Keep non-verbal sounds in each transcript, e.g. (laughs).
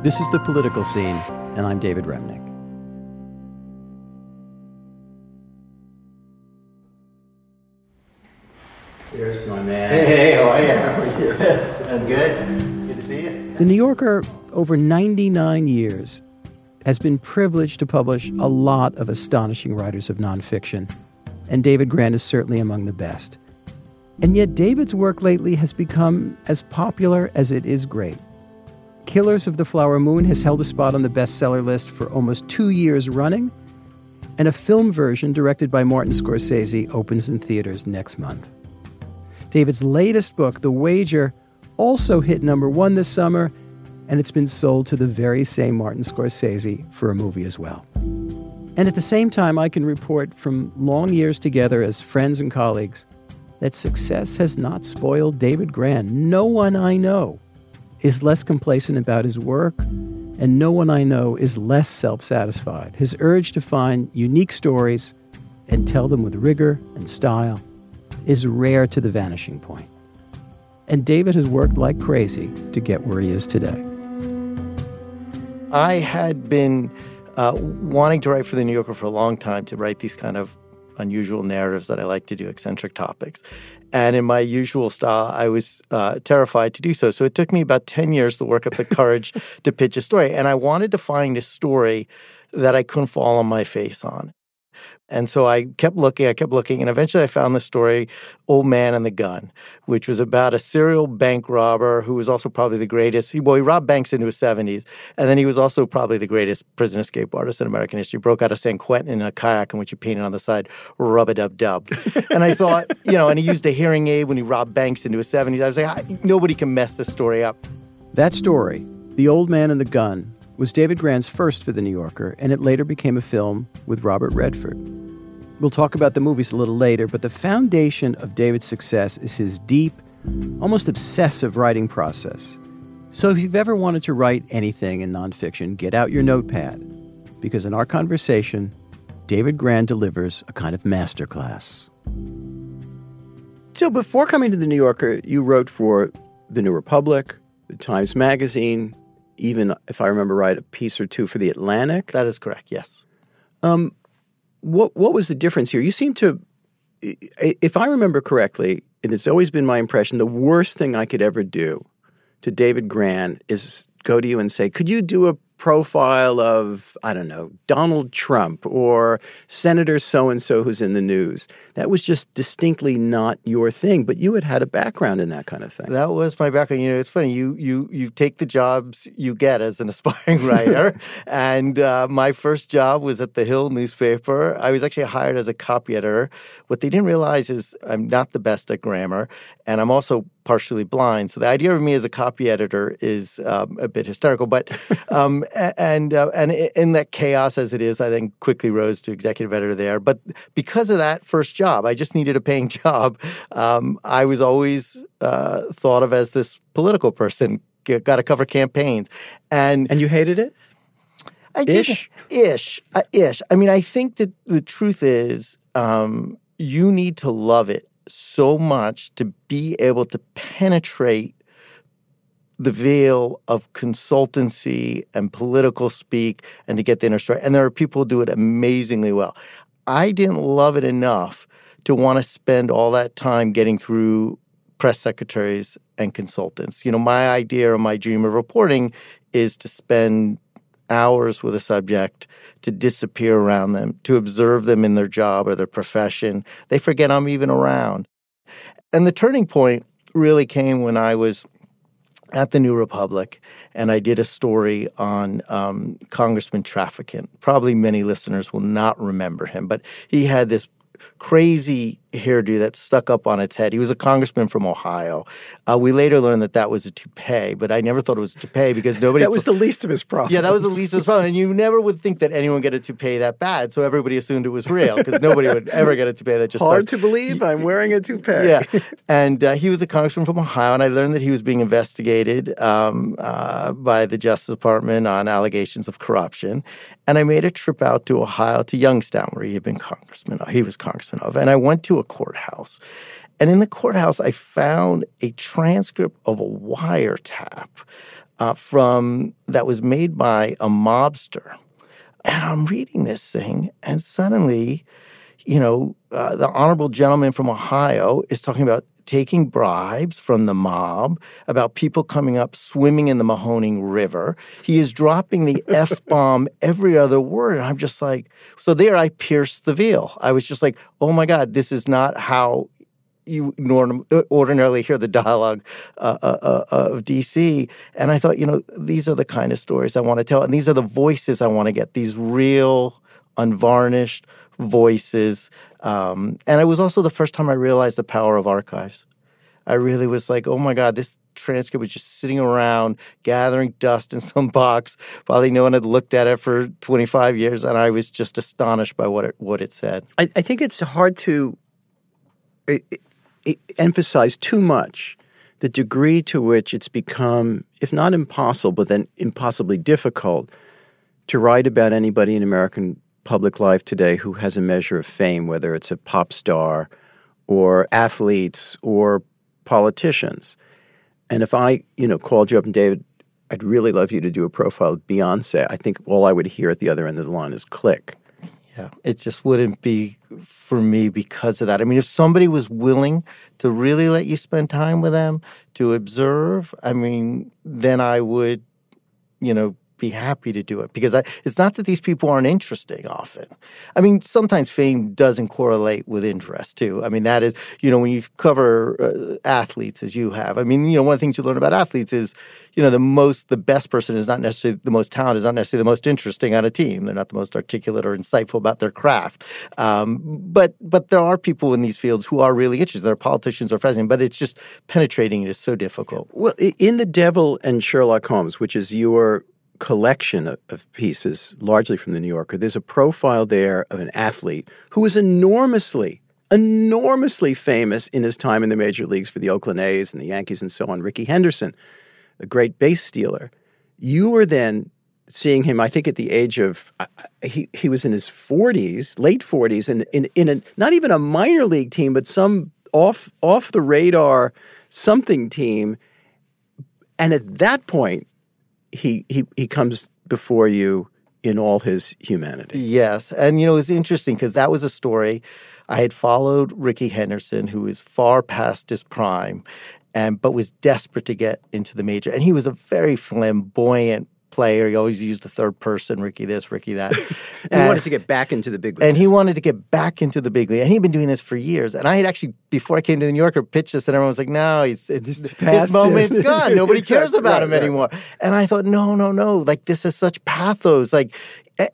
This is The Political Scene, and I'm David Remnick. Here's my man. Hey, hey how are you? (laughs) How are you? That's good. Good to see you. The New Yorker, over 99 years, has been privileged to publish a lot of astonishing writers of nonfiction, and David Grann is certainly among the best. And yet, David's work lately has become as popular as it is great. Killers of the Flower Moon has held a spot on the bestseller list for almost two years running, and a film version directed by Martin Scorsese opens in theaters next month. David's latest book, The Wager, also hit number one this summer, and it's been sold to the very same Martin Scorsese for a movie as well. And at the same time, I can report from long years together as friends and colleagues that success has not spoiled David Grann. No one I know is less complacent about his work, and no one I know is less self satisfied. His urge to find unique stories and tell them with rigor and style is rare to the vanishing point. And David has worked like crazy to get where he is today. I had been uh, wanting to write for the New Yorker for a long time to write these kind of unusual narratives that I like to do, eccentric topics. And in my usual style, I was uh, terrified to do so. So it took me about 10 years to work up the courage (laughs) to pitch a story. And I wanted to find a story that I couldn't fall on my face on. And so I kept looking, I kept looking, and eventually I found the story Old Man and the Gun, which was about a serial bank robber who was also probably the greatest. He, well, he robbed banks into his 70s, and then he was also probably the greatest prison escape artist in American history. Broke out of San Quentin in a kayak in which he painted on the side, rub a dub dub. (laughs) and I thought, you know, and he used a hearing aid when he robbed banks into his 70s. I was like, nobody can mess this story up. That story, The Old Man and the Gun, was David Grann's first for The New Yorker, and it later became a film with Robert Redford. We'll talk about the movies a little later, but the foundation of David's success is his deep, almost obsessive writing process. So if you've ever wanted to write anything in nonfiction, get out your notepad, because in our conversation, David Grann delivers a kind of masterclass. So before coming to the New Yorker, you wrote for the New Republic, the Times Magazine, even if I remember right, a piece or two for the Atlantic. That is correct. Yes. Um, what what was the difference here? You seem to, if I remember correctly, and it's always been my impression, the worst thing I could ever do to David Grann is go to you and say, "Could you do a profile of, I don't know, Donald Trump or Senator so and so who's in the news. That was just distinctly not your thing, but you had had a background in that kind of thing. That was my background. You know, it's funny. You you you take the jobs you get as an (laughs) aspiring writer, (laughs) and uh, my first job was at the Hill newspaper. I was actually hired as a copy editor. What they didn't realize is I'm not the best at grammar, and I'm also partially blind. So the idea of me as a copy editor is um, a bit hysterical. But (laughs) um, and uh, and in that chaos as it is, I then quickly rose to executive editor there. But because of that first job, I just needed a paying (laughs) job. Um, I was always uh, thought of as this political person. Got to cover campaigns, and and you hated it. I did ish, ish, uh, ish. I mean, I think that the truth is, um, you need to love it so much to be able to penetrate the veil of consultancy and political speak and to get the inner story. And there are people who do it amazingly well. I didn't love it enough to want to spend all that time getting through press secretaries and consultants. You know, my idea or my dream of reporting is to spend hours with a subject, to disappear around them, to observe them in their job or their profession. They forget I'm even around. And the turning point really came when I was at the New Republic, and I did a story on um, Congressman Traficant. Probably many listeners will not remember him, but he had this crazy hairdo that stuck up on its head. He was a congressman from Ohio. Uh, we later learned that that was a toupee, but I never thought it was a toupee because (laughs) nobody. that was the least of his problems. Yeah, that was the least of his problems. And you never would think that anyone get a toupee that bad, so everybody assumed it was real because nobody would ever get a toupee that just hard started. to believe. I'm wearing a toupee. Yeah, and uh, he was a congressman from Ohio, and I learned that he was being investigated um, uh, by the Justice Department on allegations of corruption. And I made a trip out to Ohio to Youngstown, where he had been congressman. He was congressman of, and I went to a courthouse. And in the courthouse, I found a transcript of a wiretap uh, from that was made by a mobster. And I'm reading this thing, and suddenly, you know, uh, the honorable gentleman from Ohio is talking about taking bribes from the mob, about people coming up swimming in the Mahoning River. He is dropping the (laughs) F bomb every other word. And I'm just like, so there I pierced the veil. I was just like, oh my God, this is not how you ordinarily hear the dialogue uh, uh, uh, of DC. And I thought, you know, these are the kind of stories I want to tell. And these are the voices I want to get, these real, unvarnished voices um, and it was also the first time I realized the power of archives. I really was like, oh my God, this transcript was just sitting around gathering dust in (laughs) some box. Probably no one had looked at it for 25 years, and I was just astonished by what it what it said. I, I think it's hard to it, it, emphasize too much the degree to which it's become, if not impossible, but then impossibly difficult to write about anybody in American public life today who has a measure of fame, whether it's a pop star or athletes or politicians. And if I, you know, called you up and David, I'd really love you to do a profile of Beyonce, I think all I would hear at the other end of the line is click. Yeah, it just wouldn't be for me because of that. I mean, if somebody was willing to really let you spend time with them, to observe, I mean, then I would, you know, be happy to do it because I, it's not that these people aren't interesting often. I mean, sometimes fame doesn't correlate with interest too. I mean, that is, you know, when you cover uh, athletes as you have, I mean, you know, one of the things you learn about athletes is, you know, the most, the best person is not necessarily the most talented, is not necessarily the most interesting on a team. They're not the most articulate or insightful about their craft. Um, but, but there are people in these fields who are really interested. There are politicians or presidents, but it's just penetrating it is so difficult. Well, in The Devil and Sherlock Holmes, which is your collection of, of, pieces, largely from the New Yorker, there's a profile there of an athlete who was enormously, enormously famous in his time in the major leagues for the Oakland A's and the Yankees and so on. Rickey Henderson, a great base stealer. You were then seeing him, I think, at the age of he he was in his 40s, late 40s, and in, in a not even a minor league team, but some off off the radar something team. And at that point, he he he comes before you in all his humanity. Yes, and you know it's interesting because that was a story I had followed Rickey Henderson, who is far past his prime, and but was desperate to get into the major, and he was a very flamboyant player. He always used the third person, Ricky this, Ricky that. and (laughs) he wanted to get back into the big league. And he wanted to get back into the big league. And he'd been doing this for years. And I had actually, before I came to the New Yorker, pitched this, and everyone was like, no, he's, it's, his moment's gone. (laughs) Nobody cares about right, him right. anymore. And I thought, no, no, no. Like, this is such pathos. Like,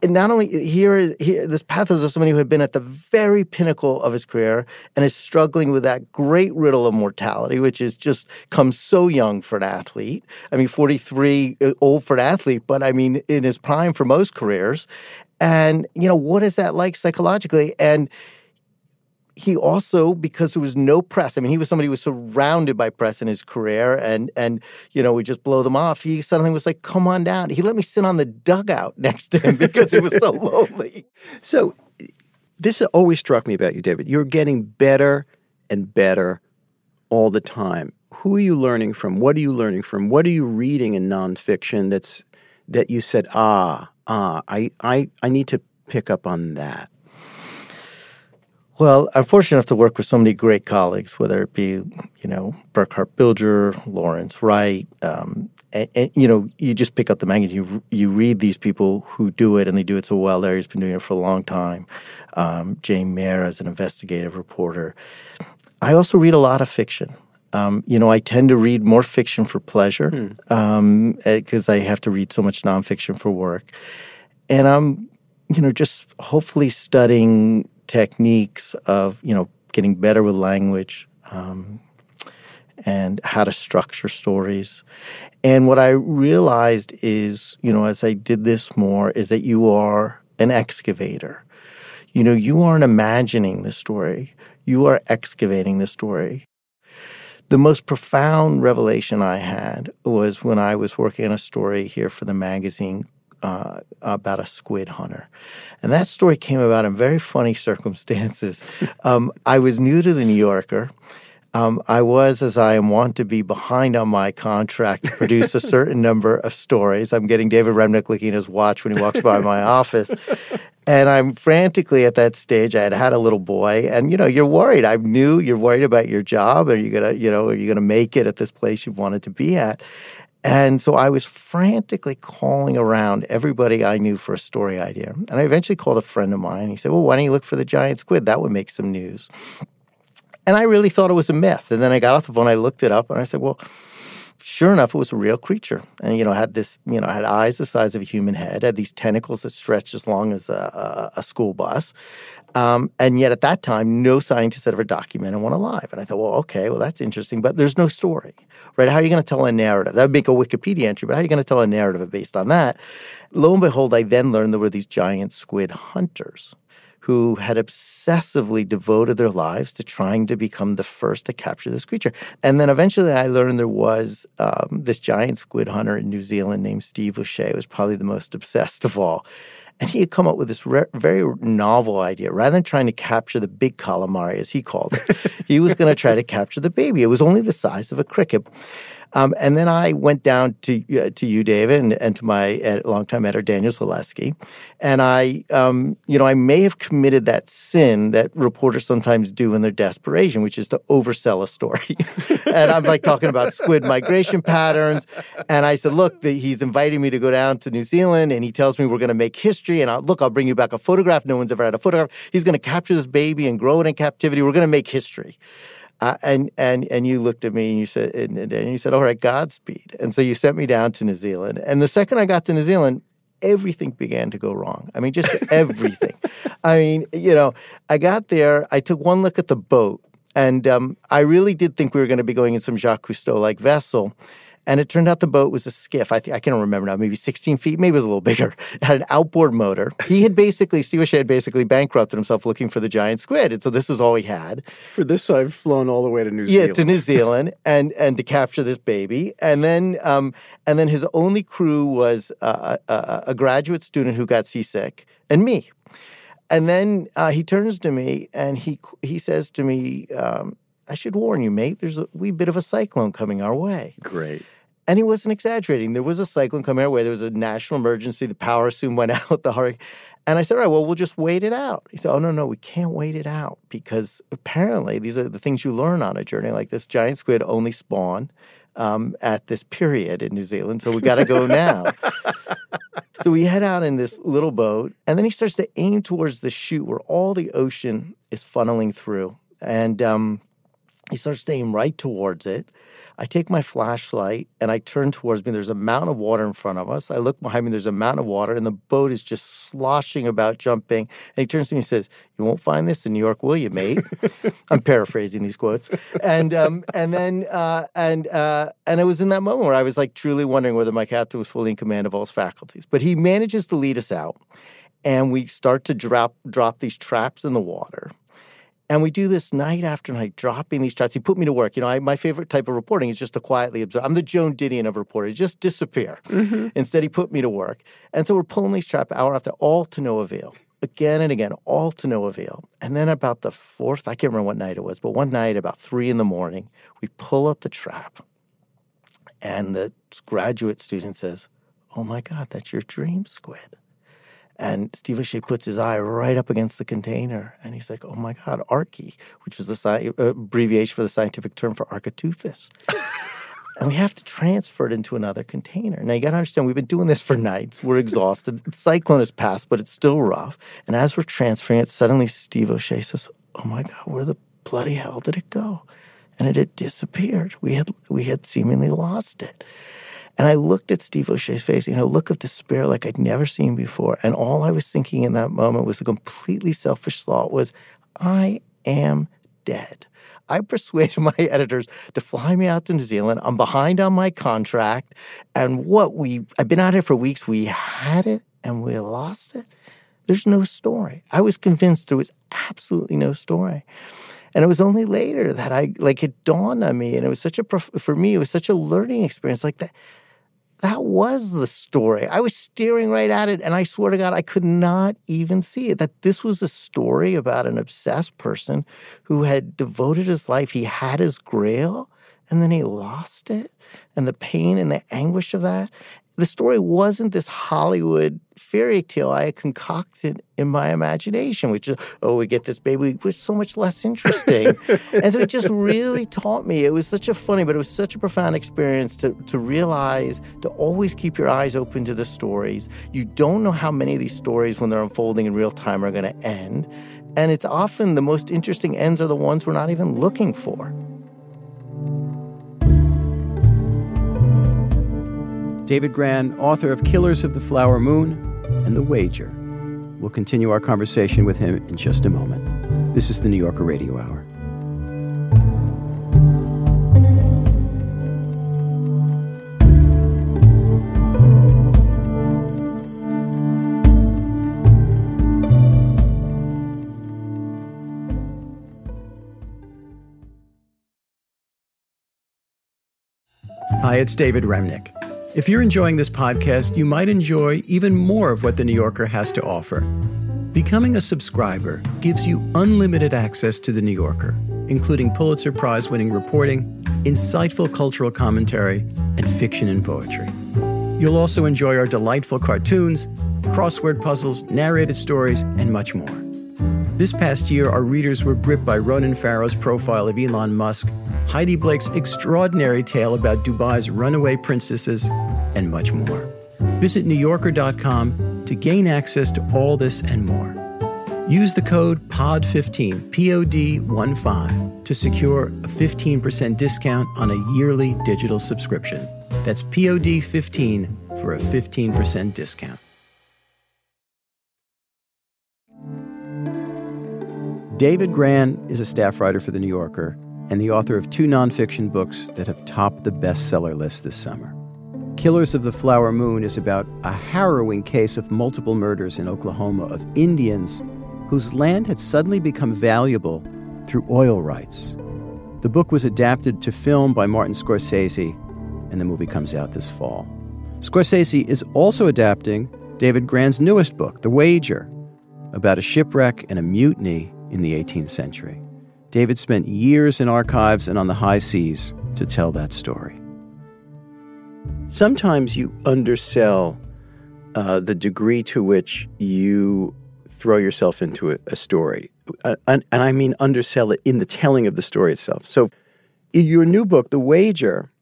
and not only here is here this pathos of somebody who had been at the very pinnacle of his career and is struggling with that great riddle of mortality, which is just comes so young for an athlete. I mean, 43, uh, old for an athlete, but I mean, in his prime for most careers. And, you know, what is that like psychologically? And he also because there was no press i mean he was somebody who was surrounded by press in his career and and you know we just blow them off. He suddenly was like come on down. He let me sit on the dugout (laughs) next to him because it was so (laughs) lonely. So this always struck me about you david. You're getting better and better all the time. Who are you learning from? What are you learning from? What are you reading in nonfiction that's that you said ah ah i i, I need to pick up on that well, I'm fortunate enough to work with so many great colleagues, whether it be, you know, Burkhard Bilger, Lawrence Wright, um, and, and, you know, you just pick up the magazine, you you read these people who do it, and they do it so well. Larry's been doing it for a long time. Um, Jane Mayer as an investigative reporter. I also read a lot of fiction. Um, you know, I tend to read more fiction for pleasure because hmm. um, eh, I have to read so much nonfiction for work, and I'm, you know, just hopefully studying techniques of you know getting better with language um, and how to structure stories. And what I realized is, you know, as I did this more, is that you are an excavator. You know, you aren't imagining the story, you are excavating the story. The most profound revelation I had was when I was working on a story here for the magazine uh, about a squid hunter. And that story came about in very funny (laughs) circumstances. um, I was new to the New Yorker. Um, I was, as I am wont to be, behind on my contract to produce a certain (laughs) number of stories. I'm getting David Remnick looking at his watch when he walks by my office. And I'm frantically at that stage. I had had a little boy, and you know, you're worried. I knew you're worried about your job. Are you gonna, you know, are you gonna make it at this place you've wanted to be at? And so I was frantically calling around everybody I knew for a story idea. And I eventually called a friend of mine. He said, Well, why don't you look for the giant squid? That would make some news. And I really thought it was a myth. And then I got off the phone, I looked it up, and I said, Well, sure enough, it was a real creature. And, you know, had this, you know, had eyes the size of a human head, had these tentacles that stretched as long as a, a, a school bus. Um, and yet at that time, no scientist had ever documented one alive. And I thought, well, okay, well, that's interesting, but there's no story, right? How are you going to tell a narrative? That would make a Wikipedia entry, but how are you going to tell a narrative based on that? Lo and behold, I then learned there were these giant squid hunters who had obsessively devoted their lives to trying to become the first to capture this creature. And then eventually I learned there was um, this giant squid hunter in New Zealand named Steve O'Shea, who was probably the most obsessed of all. And he had come up with this re- very novel idea. Rather than trying to capture the big calamari, as he called it, (laughs) he was going to try to capture the baby. It was only the size of a cricket. Um, and then I went down to uh, to you, David, and, and to my ed- longtime editor Daniel Zalewski, and I, um, you know, I may have committed that sin that reporters sometimes do in their desperation, which is to oversell a story. (laughs) and I'm like talking about squid migration patterns, and I said, look, the, he's inviting me to go down to New Zealand, and he tells me we're going to make history, and I'll, look, I'll bring you back a photograph. No one's ever had a photograph. He's going to capture this baby and grow it in captivity. We're going to make history. Uh, and and and you looked at me and you said and, and you said, "All right, Godspeed." And so you sent me down to New Zealand. And the second I got to New Zealand, everything began to go wrong. I mean, just (laughs) everything. I mean, you know, I got there. I took one look at the boat, and um, I really did think we were going to be going in some Jacques Cousteau like vessel. And it turned out the boat was a skiff. I think I can't remember now, maybe 16 feet, maybe it was a little (laughs) bigger. It had an outboard motor. He had basically, Steve O'Shea had basically bankrupted himself looking for the giant squid. And so this is all he had. For this, I've flown all the way to New yeah, Zealand. Yeah, to New (laughs) Zealand and and to capture this baby. And then um, and then his only crew was uh, a, a graduate student who got seasick and me. And then uh, he turns to me and he he says to me, um, I should warn you, mate, there's a wee bit of a cyclone coming our way. Great. And he wasn't exaggerating. There was a cyclone coming our way. There was a national emergency. The power soon went (laughs) out. The hurricane. And I said, all right, well, we'll just wait it out. He said, oh, no, no, we can't wait it out because apparently these are the things you learn on a journey like this. Giant squid only spawn um, at this period in New Zealand. So we got to go now. (laughs) so we head out in this little boat. And then he starts to aim towards the chute where all the ocean is funneling through. And um, he starts aim right towards it. I take my flashlight and I turn towards me. There's a mountain of water in front of us. I look behind me, there's a mountain of water, and the boat is just sloshing about, jumping. And he turns to me and says, You won't find this in New York, will you, mate? (laughs) I'm paraphrasing these quotes. And um, and then uh, and uh, and it was in that moment where I was like truly wondering whether my captain was fully in command of all his faculties. But he manages to lead us out. And we start to drop drop these traps in the water. And we do this night after night, dropping these traps. He put me to work. You know, I, my favorite type of reporting is just to quietly observe. I'm the Joan Didion of reporting, just disappear. Mm-hmm. Instead, he put me to work. And so we're pulling these traps hour after, all to no avail. Again and again, all to no avail. And then about the fourth, I can't remember what night it was, but one night about three in the morning, we pull up the trap. And the graduate student says, Oh my God, that's your dream squid. And Steve O'Shea puts his eye right up against the container, and he's like, "Oh my God, Archie," which was the sci- uh, abbreviation for the scientific term for Architeuthis. (laughs) and we have to transfer it into another container. Now you got to understand, we've been doing this for nights. We're exhausted. the cyclone has passed, but it's still rough. And as we're transferring it, suddenly Steve O'Shea says, "Oh my God, where the bloody hell did it go?" And it had disappeared. We had we had seemingly lost it. And I looked at Steve O'Shea's face, know, a look of despair like I'd never seen before. And all I was thinking in that moment was a completely selfish thought was, I am dead. I (laughs) persuaded my editors to fly me out to New Zealand. I'm behind on my contract. And what we, I've been out here for weeks. We had it and we lost it. There's no story. I was convinced there was absolutely no story. And it was only later that I, like, it dawned on me. And it was such a, for me, it was such a learning experience. Like that, that was the story. I was staring right at it, and I swear to God, I could not even see it. That this was a story about an obsessed person who had devoted his life. He had his grail, and then he lost it, and the pain and the anguish of that the story wasn't this Hollywood fairy tale I had concocted in my imagination, which is, oh, we get this baby, was so much less interesting. (laughs) and so it just really taught me. It was such a funny, but it was such a profound experience to, to realize to always keep your eyes open to the stories. You don't know how many of these stories, when they're unfolding in real time, are going to end. And it's often the most interesting ends are the ones we're not even looking for. David Grann, author of Killers of the Flower Moon and The Wager. We'll continue our conversation with him in just a moment. This is the New Yorker Radio Hour. Hi, it's David Remnick. If you're enjoying this podcast, you might enjoy even more of what The New Yorker has to offer. Becoming a subscriber gives you unlimited access to The New Yorker, including Pulitzer Prize winning reporting, insightful cultural commentary, and fiction and poetry. You'll also enjoy our delightful cartoons, crossword puzzles, narrated stories, and much more. This past year, our readers were gripped by Ronan Farrow's profile of Elon Musk Heidi Blake's extraordinary tale about Dubai's runaway princesses, and much more. Visit NewYorker.com to gain access to all this and more. Use the code POD15, P O D 1 5, to secure a 15% discount on a yearly digital subscription. That's POD 15 for a 15% discount. David Grann is a staff writer for The New Yorker and the author of two nonfiction books that have topped the bestseller list this summer. Killers of the Flower Moon is about a harrowing case of multiple murders in Oklahoma of Indians whose land had suddenly become valuable through oil rights. The book was adapted to film by Martin Scorsese, and the movie comes out this fall. Scorsese is also adapting David Grann's newest book, The Wager, about a shipwreck and a mutiny in the 18th century. David spent years in archives and on the high seas to tell that story. Sometimes you undersell uh, the degree to which you throw yourself into a, a story. Uh, and, and I mean undersell it in the telling of the story itself. So, your new book, The Wager,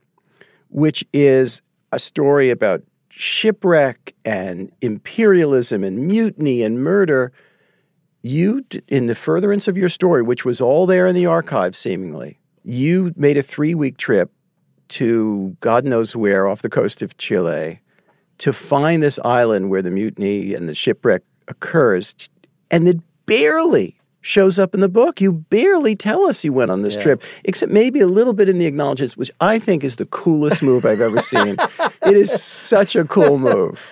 which is a story about shipwreck and imperialism and mutiny and murder, you, in the furtherance of your story, which was all there in the archive seemingly, you made a three week trip to God knows where off the coast of Chile to find this island where the mutiny and the shipwreck occurs. And it barely shows up in the book. You barely tell us you went on this yeah. trip, except maybe a little bit in the acknowledgments, which I think is the coolest move I've ever seen. (laughs) it is such a cool move.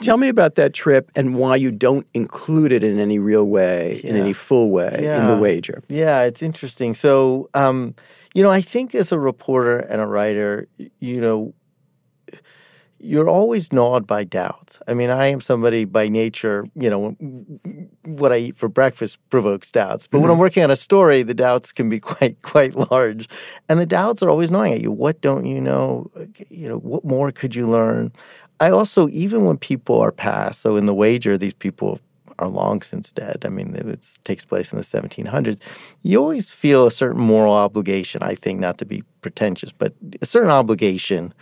Tell me about that trip and why you don't include it in any real way, yeah. in any full way, yeah. in the wager. Yeah, it's interesting. So, um, you know, I think as a reporter and a writer, you know, you're always gnawed by doubts. I mean, I am somebody by nature, you know, what I eat for breakfast provokes doubts. But mm-hmm. when I'm working on a story, the doubts can be (laughs) quite quite large. And the doubts are always gnawing at you. What don't you know? You know, what more could you learn? I also, even when people are passed, so in the wager, these people are long since dead. I mean, it takes place in the 1700s. You always feel a certain moral obligation, I think, not to be pretentious, but a certain obligation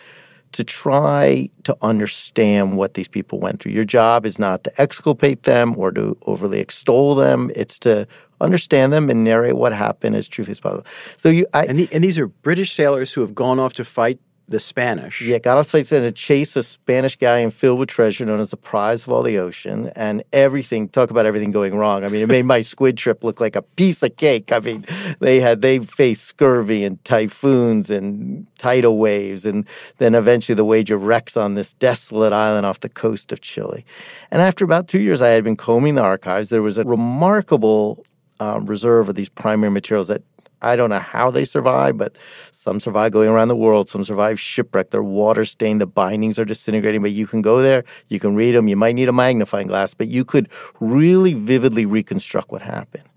to try to understand what these people went through. Your job is not to exculpate them or to overly extol them. It's to understand them and narrate what happened as truthfully as possible. So you, I, and, the, and these are British sailors who have gone off to fight the Spanish. Yeah, Carlos in to chase a Spanish galleon filled with treasure known as the prize of all the ocean and everything. Talk about everything going wrong. I mean, it made my squid trip look like a piece of cake. I mean, they had they faced scurvy and typhoons and tidal waves, and then eventually the wager wrecks on this desolate island off the coast of Chile. And after about two years, I had been combing the archives. There was a remarkable um, reserve of these primary materials that I don't know how they survive, but some survive going around the world. Some survive shipwreck. They're water stained. The bindings are disintegrating. But you can go there. You can read them. You might need a magnifying glass, but you could really vividly reconstruct what happened.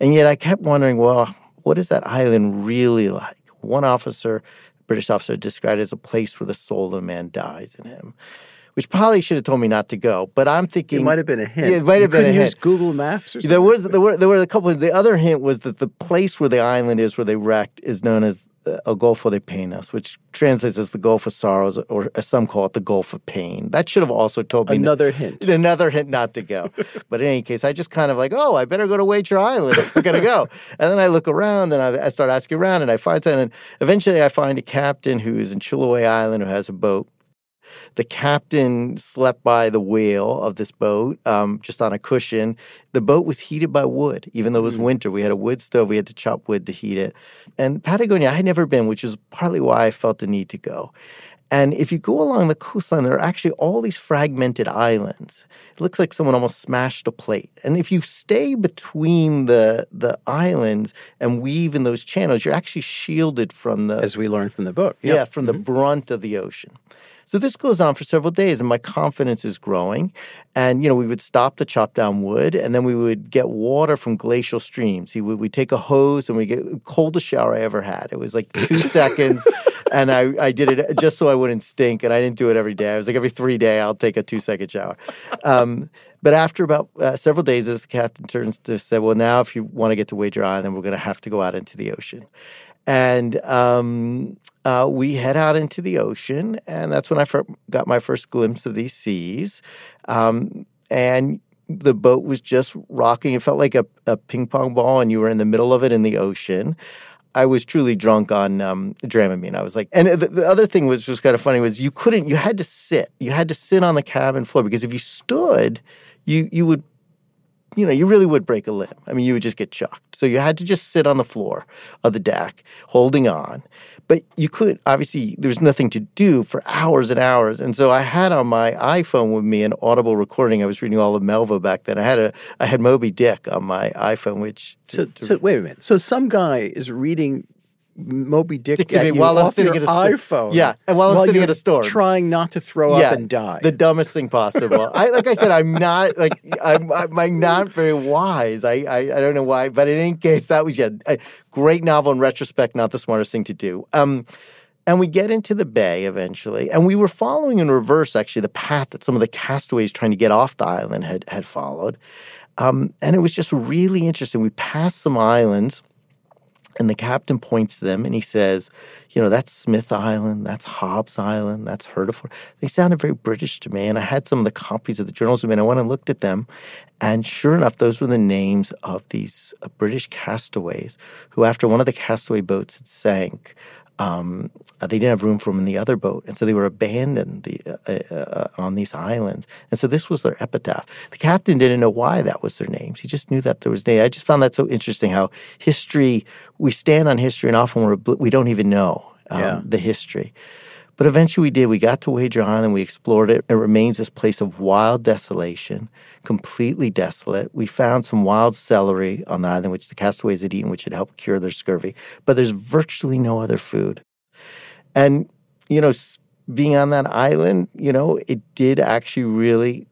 And yet I kept wondering, well, what is that island really like? One officer, a British officer, described it as a place where the soul of a man dies in him which probably should have told me not to go. But I'm thinking it might have been a hint. Yeah, it might have you been a use hint. Google Maps or something. There was there were there were a couple. Of, the other hint was that the place where the island is, where they wrecked, is known as uh, a Golfo de Penas, which translates as the Gulf of Sorrows, or as some call it, the Gulf of Pain. That should have also told me another hint. (laughs) Another hint not to go. (laughs) but in any case, I just kind of like, oh, I better go to Wager Island if I'm gonna go. (laughs) and then I look around and I, I start asking around, and I find something. And eventually, I find a captain who is in Chiloé Island who has a boat the captain slept by the wheel of this boat, um, just on a cushion. The boat was heated by wood, even though it was mm. winter. We had a wood stove. We had to chop wood to heat it. And Patagonia, I had never been, which is partly why I felt the need to go. And if you go along the coastline, there are actually all these fragmented islands. It looks like someone almost smashed a plate. And if you stay between the the islands and weave in those channels, you're actually shielded from the as we learned from the book. Yep. Yeah, from mm-hmm. the brunt of the ocean. So this goes on for several days, and my confidence is growing. And you know, we would stop to chop down wood, and then we would get water from glacial streams. We would we take a hose and we get the coldest shower I ever had. It was like two (laughs) seconds, and I I did it just so I wouldn't stink, and I didn't do it every day. I was like every three day I'll take a two second shower. Um, but after about uh, several days, as the captain turns to say, "Well, now if you want to get to Wager Island, we're going to have to go out into the ocean." And um, uh, we head out into the ocean, and that's when I got my first glimpse of these seas. Um, and the boat was just rocking. It felt like a, a, ping pong ball, and you were in the middle of it in the ocean. I was truly drunk on um, Dramamine. I was like, and the, the other thing was was kind of funny was you couldn't, you had to sit, you had to sit on the cabin floor because if you stood, you you would you know, you really would break a limb. I mean, you would just get chucked. So you had to just sit on the floor of the deck holding on. But you could, obviously, there was nothing to do for hours and hours. And so I had on my iPhone with me an audible recording. I was reading all of Melville back then. I had a, I had Moby Dick on my iPhone, which. So, to, so wait a minute. So some guy is reading Moby Dick, Dick to me while I'm sitting at a iPhone. Yeah, and while I'm sitting at a store, trying not to throw yeah, up and die. The dumbest thing possible. I like I said, I'm not like I'm, I'm not very wise. I, I, I don't know why, but in any case, that was yeah, a great novel in retrospect. Not the smartest thing to do. Um, and we get into the bay eventually, and we were following in reverse actually the path that some of the castaways trying to get off the island had had followed. Um, and it was just really interesting. We passed some islands and the captain points to them and he says, You know, that's Smith Island, that's Hobbs Island, that's Hertford. They sounded very British to me. And I had some of the copies of the journals with me and I went and looked at them. And sure enough, those were the names of these uh, British castaways who, after one of the castaway boats had sank, um, uh, they didn't have room for them in the other boat, and so they were abandoned the, uh, uh, on these islands. And so this was their epitaph. The captain didn't know why that was their names. He just knew that there was name. I just found that so interesting. How history we stand on history, and often we're, we don't even know um, yeah. the history. But eventually we did. We got to Wager Island, we explored it. It remains this place of wild desolation, completely desolate. We found some wild celery on the island, which the castaways had eaten, which had helped cure their scurvy. But there's virtually no other food. And, you know, being on that island, you know, it did actually really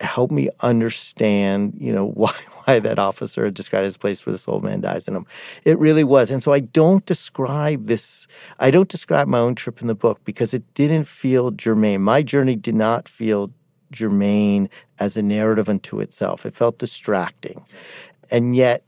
help me understand, you know, (laughs) why why that officer had described his place where this old man dies in him. It really was. And so I don't describe this, I don't describe my own trip in the book because it didn't feel germane. My journey did not feel germane as a narrative unto itself. It felt distracting. And yet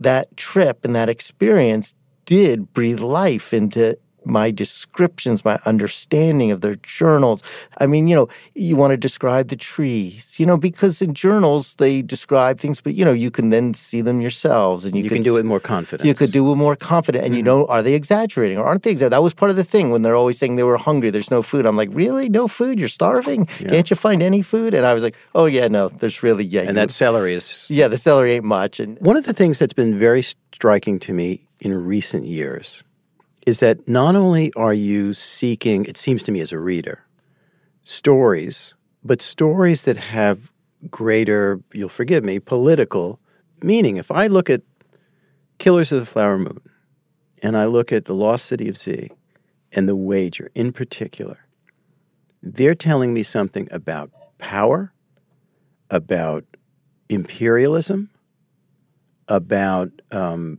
that trip and that experience did breathe life into my descriptions, my understanding of their journals. I mean, you know, you want to describe the trees, you know, because in journals they describe things, but you know, you can then see them yourselves, and you, you can, can do it more confident. You could do it more confident, and mm-hmm. you know, are they exaggerating or aren't they exaggerating? That was part of the thing when they're always saying they were hungry. There's no food. I'm like, really, no food? You're starving? Yeah. Can't you find any food? And I was like, oh yeah, no, there's really yeah. And that celery is yeah, the celery ain't much. And one of the things that's been very striking to me in recent years is that not only are you seeking, it seems to me as a reader, stories, but stories that have greater, you'll forgive me, political meaning. If I look at Killers of the Flower Moon, and I look at the Lost City of Z and the wager in particular, they're telling me something about power, about imperialism, about um,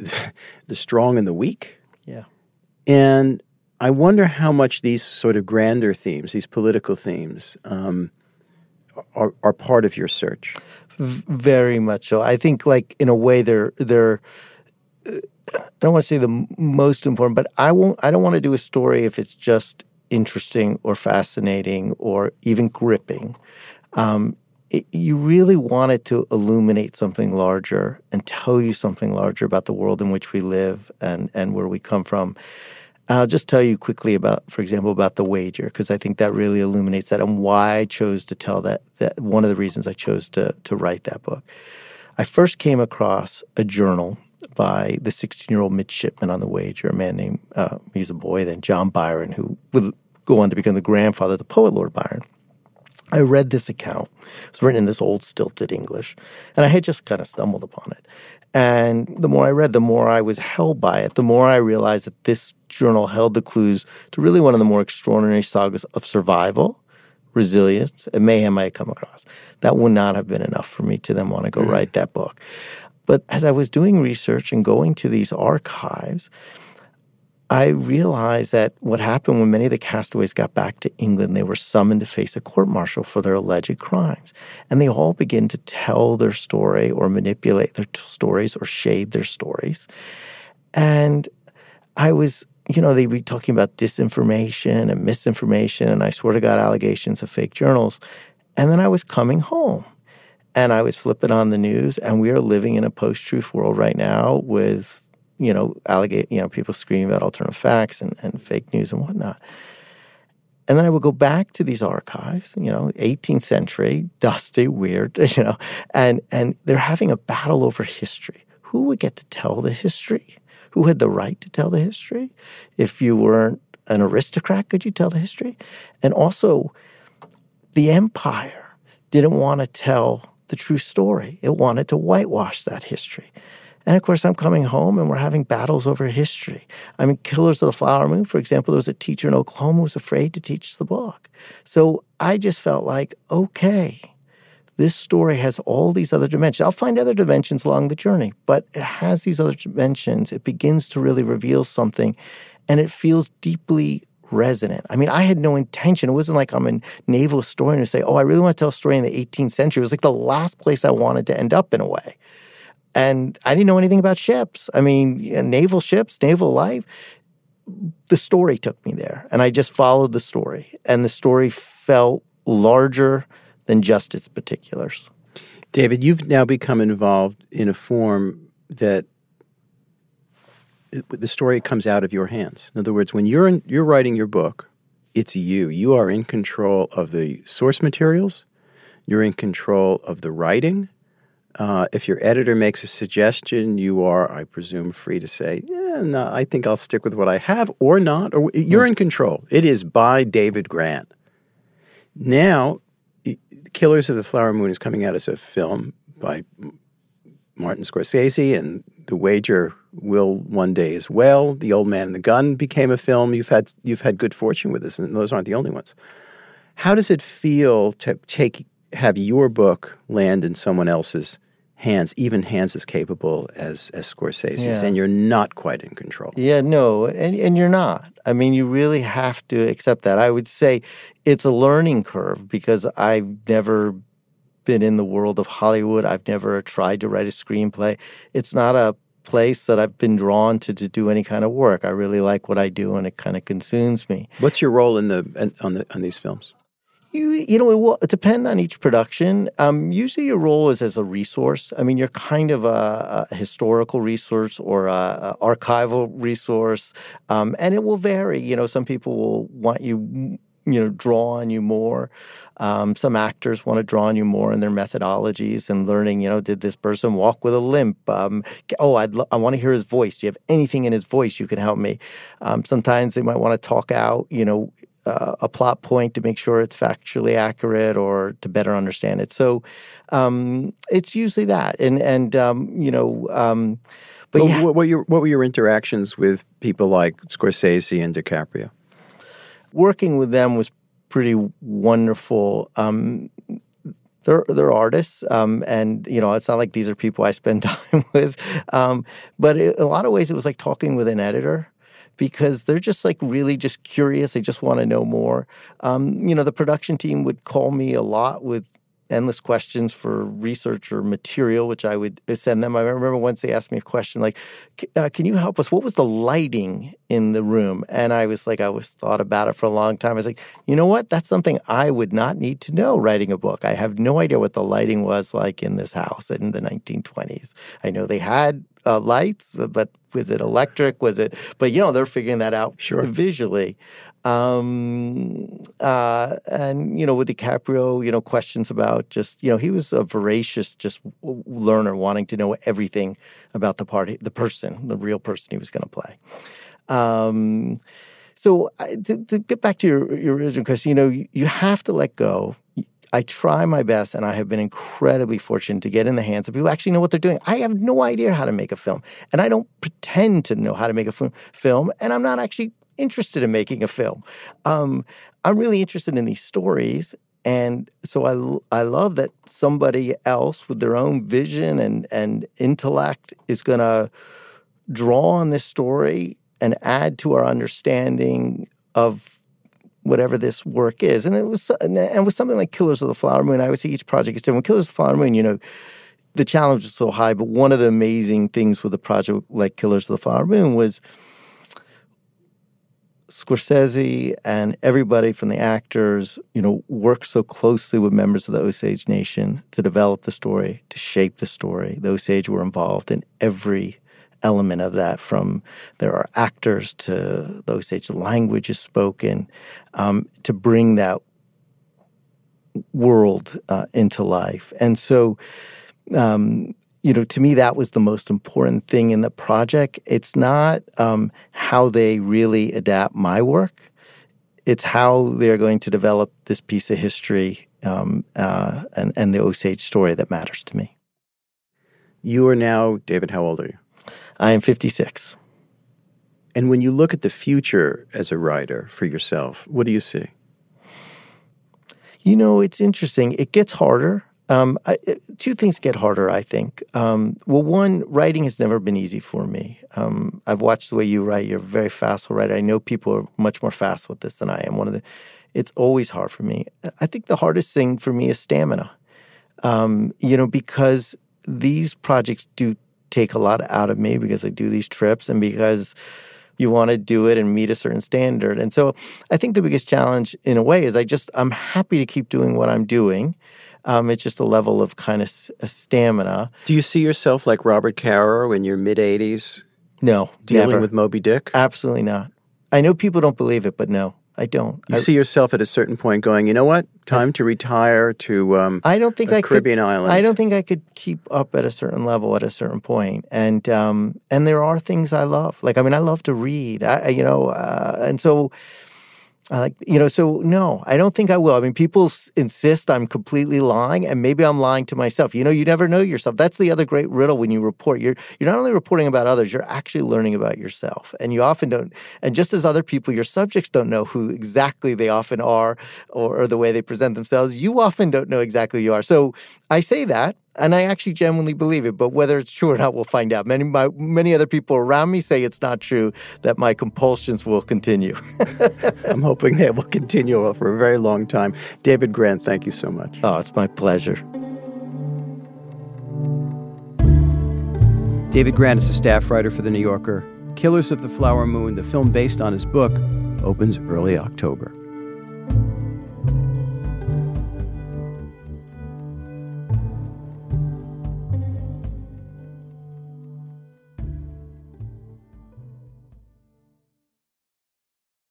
(laughs) the strong and the weak. Yeah. And I wonder how much these sort of grander themes, these political themes, um, are, are part of your search. V- very much so. I think, like in a way, they're they're. Uh, I don't want to say the most important, but I won't. I don't want to do a story if it's just interesting or fascinating or even gripping. Um, it, you really wanted to illuminate something larger and tell you something larger about the world in which we live and, and where we come from. I'll just tell you quickly about, for example, about the wager, because I think that really illuminates that and why I chose to tell that. That one of the reasons I chose to to write that book. I first came across a journal by the 16 year old midshipman on the wager, a man named uh, he's a boy then John Byron, who would go on to become the grandfather of the poet Lord Byron. I read this account. It was written in this old stilted English, and I had just kind of stumbled upon it. And the more I read, the more I was held by it, the more I realized that this journal held the clues to really one of the more extraordinary sagas of survival, resilience, and mayhem I had come across. That would not have been enough for me to then want to go mm. write that book. But as I was doing research and going to these archives, I realized that what happened when many of the castaways got back to England, they were summoned to face a court martial for their alleged crimes. And they all begin to tell their story or manipulate their t- stories or shade their stories. And I was, you know, they'd be talking about disinformation and misinformation, and I swear to God, allegations of fake journals. And then I was coming home and I was flipping on the news, and we are living in a post truth world right now with you know, allegate, you know, people screaming about alternative facts and, and fake news and whatnot. And then I would go back to these archives, you know, 18th century, dusty, weird, (laughs) you know, and and they're having a battle over history. Who would get to tell the history? Who had the right to tell the history? If you weren't an aristocrat, could you tell the history? And also, the empire didn't want to tell the true story. It wanted to whitewash that history. And of course, I'm coming home and we're having battles over history. I mean, Killers of the Flower Moon, for example, there was a teacher in Oklahoma who was afraid to teach the book. So I just felt like, okay, this story has all these other dimensions. I'll find other dimensions along the journey, but it has these other dimensions. It begins to really reveal something and it feels deeply resonant. I mean, I had no intention. It wasn't like I'm a naval historian to say, oh, I really want to tell a story in the 18th century. It was like the last place I wanted to end up in a way. And I didn't know anything about ships. I mean, naval ships, naval life. The story took me there, and I just followed the story. And the story felt larger than just its particulars. David, you've now become involved in a form that the story comes out of your hands. In other words, when you're in, you're writing your book, it's you. You are in control of the source materials. You're in control of the writing. Uh, if your editor makes a suggestion, you are, I presume, free to say, "Yeah, no, I think I'll stick with what I have," or not. Or you're in control. It is by David Grann. Now, Killers of the Flower Moon is coming out as a film by Martin Scorsese, and The Wager will one day as well. The Old Man and the Gun became a film. You've had you've had good fortune with this, and those aren't the only ones. How does it feel to take have your book land in someone else's hands, even hands as capable as as Scorsese's, yeah. and you're not quite in control. Yeah, no, and and you're not. I mean, you really have to accept that. I would say it's a learning curve because I've never been in the world of Hollywood. I've never tried to write a screenplay. It's not a place that I've been drawn to to do any kind of work. I really like what I do, and it kind of consumes me. What's your role in the on the on these films? You, you know, it will depend on each production. Um, usually, your role is as a resource. I mean, you're kind of a, a historical resource or a, a archival resource, um, and it will vary. You know, some people will want you, you know, draw on you more. Um, some actors want to draw on you more in their methodologies and learning. You know, did this person walk with a limp? Um, oh, I'd lo- I want to hear his voice. Do you have anything in his voice you can help me? Um, sometimes they might want to talk out. You know uh, a plot point to make sure it's factually accurate or to better understand it. So um, it's usually that, and and um, you know. Um, But well, yeah. what, were your, what were your interactions with people like Scorsese and DiCaprio? Working with them was pretty wonderful. Um, they're they're artists, um, and you know it's not like these are people I spend (laughs) time with. Um, but in a lot of ways, it was like talking with an editor because they're just like really just curious. They just want to know more. Um, you know, the production team would call me a lot with endless questions for research or material, which I would send them. I remember once they asked me a question like, uh, "Can you help us? What was the lighting in the room?" And I was like, I was thought about it for a long time. I was like, you know what? That's something I would not need to know writing a book. I have no idea what the lighting was like in this house in the 1920s. I know they had uh, lights, but was it electric? Was it? But you know, they're figuring that out sure. visually. Um, uh, and you know, with DiCaprio, you know, questions about just you know, he was a voracious just learner, wanting to know everything about the party, the person, the real person he was going to play. Um, so to, to, get back to your, your original question, you know, you, you have to let go. I try my best, and I have been incredibly fortunate to get in the hands of people who actually know what they're doing. I have no idea how to make a film, and I don't pretend to know how to make a film, and I'm not actually interested in making a film. Um, I'm really interested in these stories. And so I, I love that somebody else with their own vision and, and intellect is going to draw on this story and add to our understanding of whatever this work is. And it was and with something like Killers of the Flower Moon, I would say each project is different. Killers of the Flower Moon, you know, the challenge was so high, but one of the amazing things with a project like Killers of the Flower Moon was Scorsese and everybody from the actors, you know, worked so closely with members of the Osage Nation to develop the story, to shape the story. The Osage were involved in every element of that. From there are actors to the Osage language is spoken um, to bring that world uh, into life, and so. Um, you know, to me, that was the most important thing in the project. It's not um, how they really adapt my work, it's how they're going to develop this piece of history um, uh, and, and the Osage story that matters to me. You are now, David, how old are you? I am 56. And when you look at the future as a writer for yourself, what do you see? You know, it's interesting. It gets harder. Um, I, two things get harder, I think. Um, well, one, writing has never been easy for me. Um, I've watched the way you write. You're very fast writer. I know people are much more fast with this than I am. One of the, it's always hard for me. I think the hardest thing for me is stamina. Um, you know, because these projects do take a lot out of me because I do these trips and because you want to do it and meet a certain standard. And so I think the biggest challenge in a way is I just, I'm happy to keep doing what I'm doing. Um, it's just a level of kind of s- stamina. Do you see yourself like Robert Caro in your mid 80s? No, dealing never. with Moby Dick? Absolutely not. I know people don't believe it, but no. I don't. You I, see yourself at a certain point going, you know what? Time to retire to um, I don't think I Caribbean could, island. I don't think I could keep up at a certain level at a certain point. And um, and there are things I love. Like I mean, I love to read. I, you know, uh, and so I like, you know, so no, I don't think I will. I mean, people insist I'm completely lying, and maybe I'm lying to myself. You know, you never know yourself. That's the other great riddle when you report. You're you're not only reporting about others, you're actually learning about yourself. And you often don't. And just as other people, your subjects don't know who exactly they often are, or, or the way they present themselves. You often don't know exactly who you are. So I say that and I actually genuinely believe it. But whether it's true or not, we'll find out. Many my, many other people around me say it's not true. That my compulsions will continue. (laughs) I'm hoping they will continue for a very long time. David Grann, thank you so much. Oh, it's my pleasure. David Grann is a staff writer for The New Yorker. Killers of the Flower Moon, the film based on his book, opens early October.